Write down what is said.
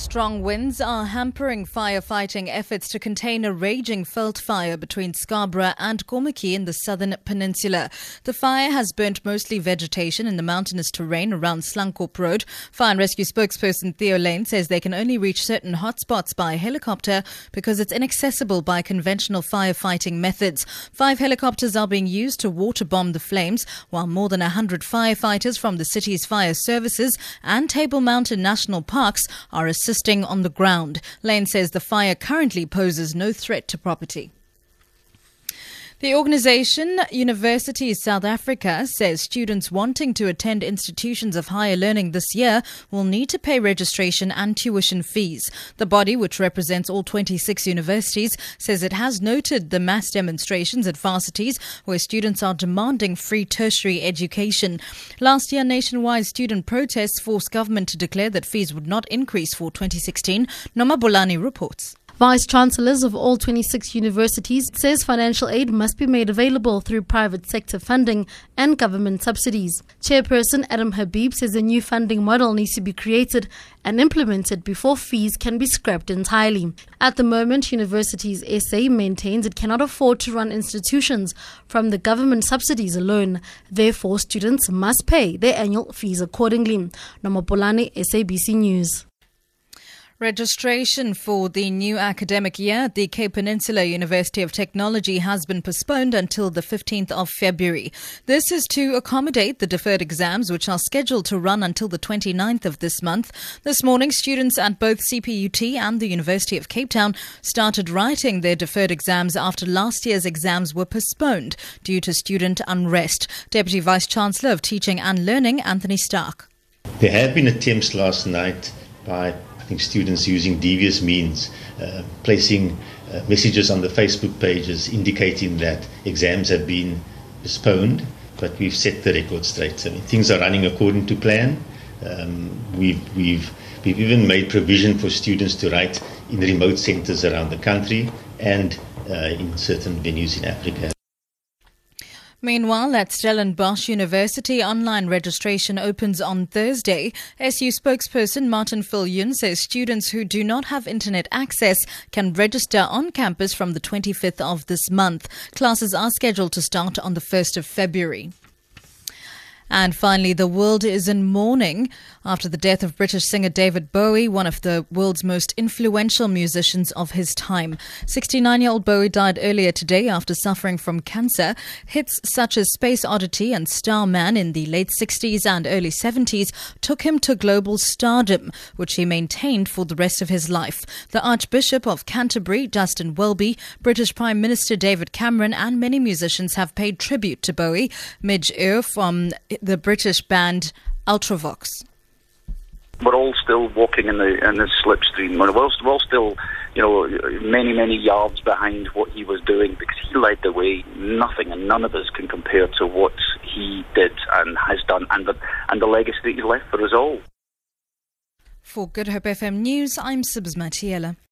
Strong winds are hampering firefighting efforts to contain a raging veld fire between Scarborough and Kommetjie in the southern peninsula. The fire has burnt mostly vegetation in the mountainous terrain around Slangkop Road. Fire and rescue spokesperson Theo Layne says they can only reach certain hotspots by helicopter because it's inaccessible by conventional firefighting methods. Five helicopters are being used to water bomb the flames, while more than 100 firefighters from the city's fire services and Table Mountain National Parks are assisting on the ground. Layne says the fire currently poses no threat to property. The organization Universities South Africa says students wanting to attend institutions of higher learning this year will need to pay registration and tuition fees. The body, which represents all 26 universities, says it has noted the mass demonstrations at varsities where students are demanding free tertiary education. Last year, nationwide student protests forced government to declare that fees would not increase for 2016. Noma Bolani reports. Vice Chancellors of all 26 universities says financial aid must be made available through private sector funding and government subsidies. Chairperson Adam Habib says a new funding model needs to be created and implemented before fees can be scrapped entirely. At the moment, Universities SA maintains it cannot afford to run institutions from the government subsidies alone. Therefore, students must pay their annual fees accordingly. Nomopolani, SABC News. Registration for the new academic year at the Cape Peninsula University of Technology has been postponed until the 15th of February. This is to accommodate the deferred exams, which are scheduled to run until the 29th of this month. This morning, students at both CPUT and the University of Cape Town started writing their deferred exams after last year's exams were postponed due to student unrest. Deputy Vice Chancellor of Teaching and Learning, Anthony Staak. There have been attempts last night by think students using devious means, uh, placing uh, messages on the Facebook pages indicating that exams have been postponed, but we've set the record straight. I mean, things are running according to plan. Um, we've, we've, we've even made provision for students to write in remote centers around the country and uh, in certain venues in Africa. Meanwhile, at Stellenbosch University, online registration opens on Thursday. SU spokesperson Martin Viljoen says students who do not have internet access can register on campus from the 25th of this month. Classes are scheduled to start on the 1st of February. And finally, the world is in mourning after the death of British singer David Bowie, one of the world's most influential musicians of his time. 69 year old Bowie died earlier today after suffering from cancer. Hits such as Space Oddity and Starman in the late 60s and early 70s took him to global stardom, which he maintained for the rest of his life. The Archbishop of Canterbury, Justin Welby, British Prime Minister David Cameron, and many musicians have paid tribute to Bowie. Midge Ure from the British band Ultravox? We're all still walking in the in the slipstream. We're all, we're still, you know, many many yards behind what he was doing because he led the way. Nothing and none of us can compare to what he did and has done, and the and the legacy that he left for us all. For Good Hope FM News, I'm Sibs Matiela.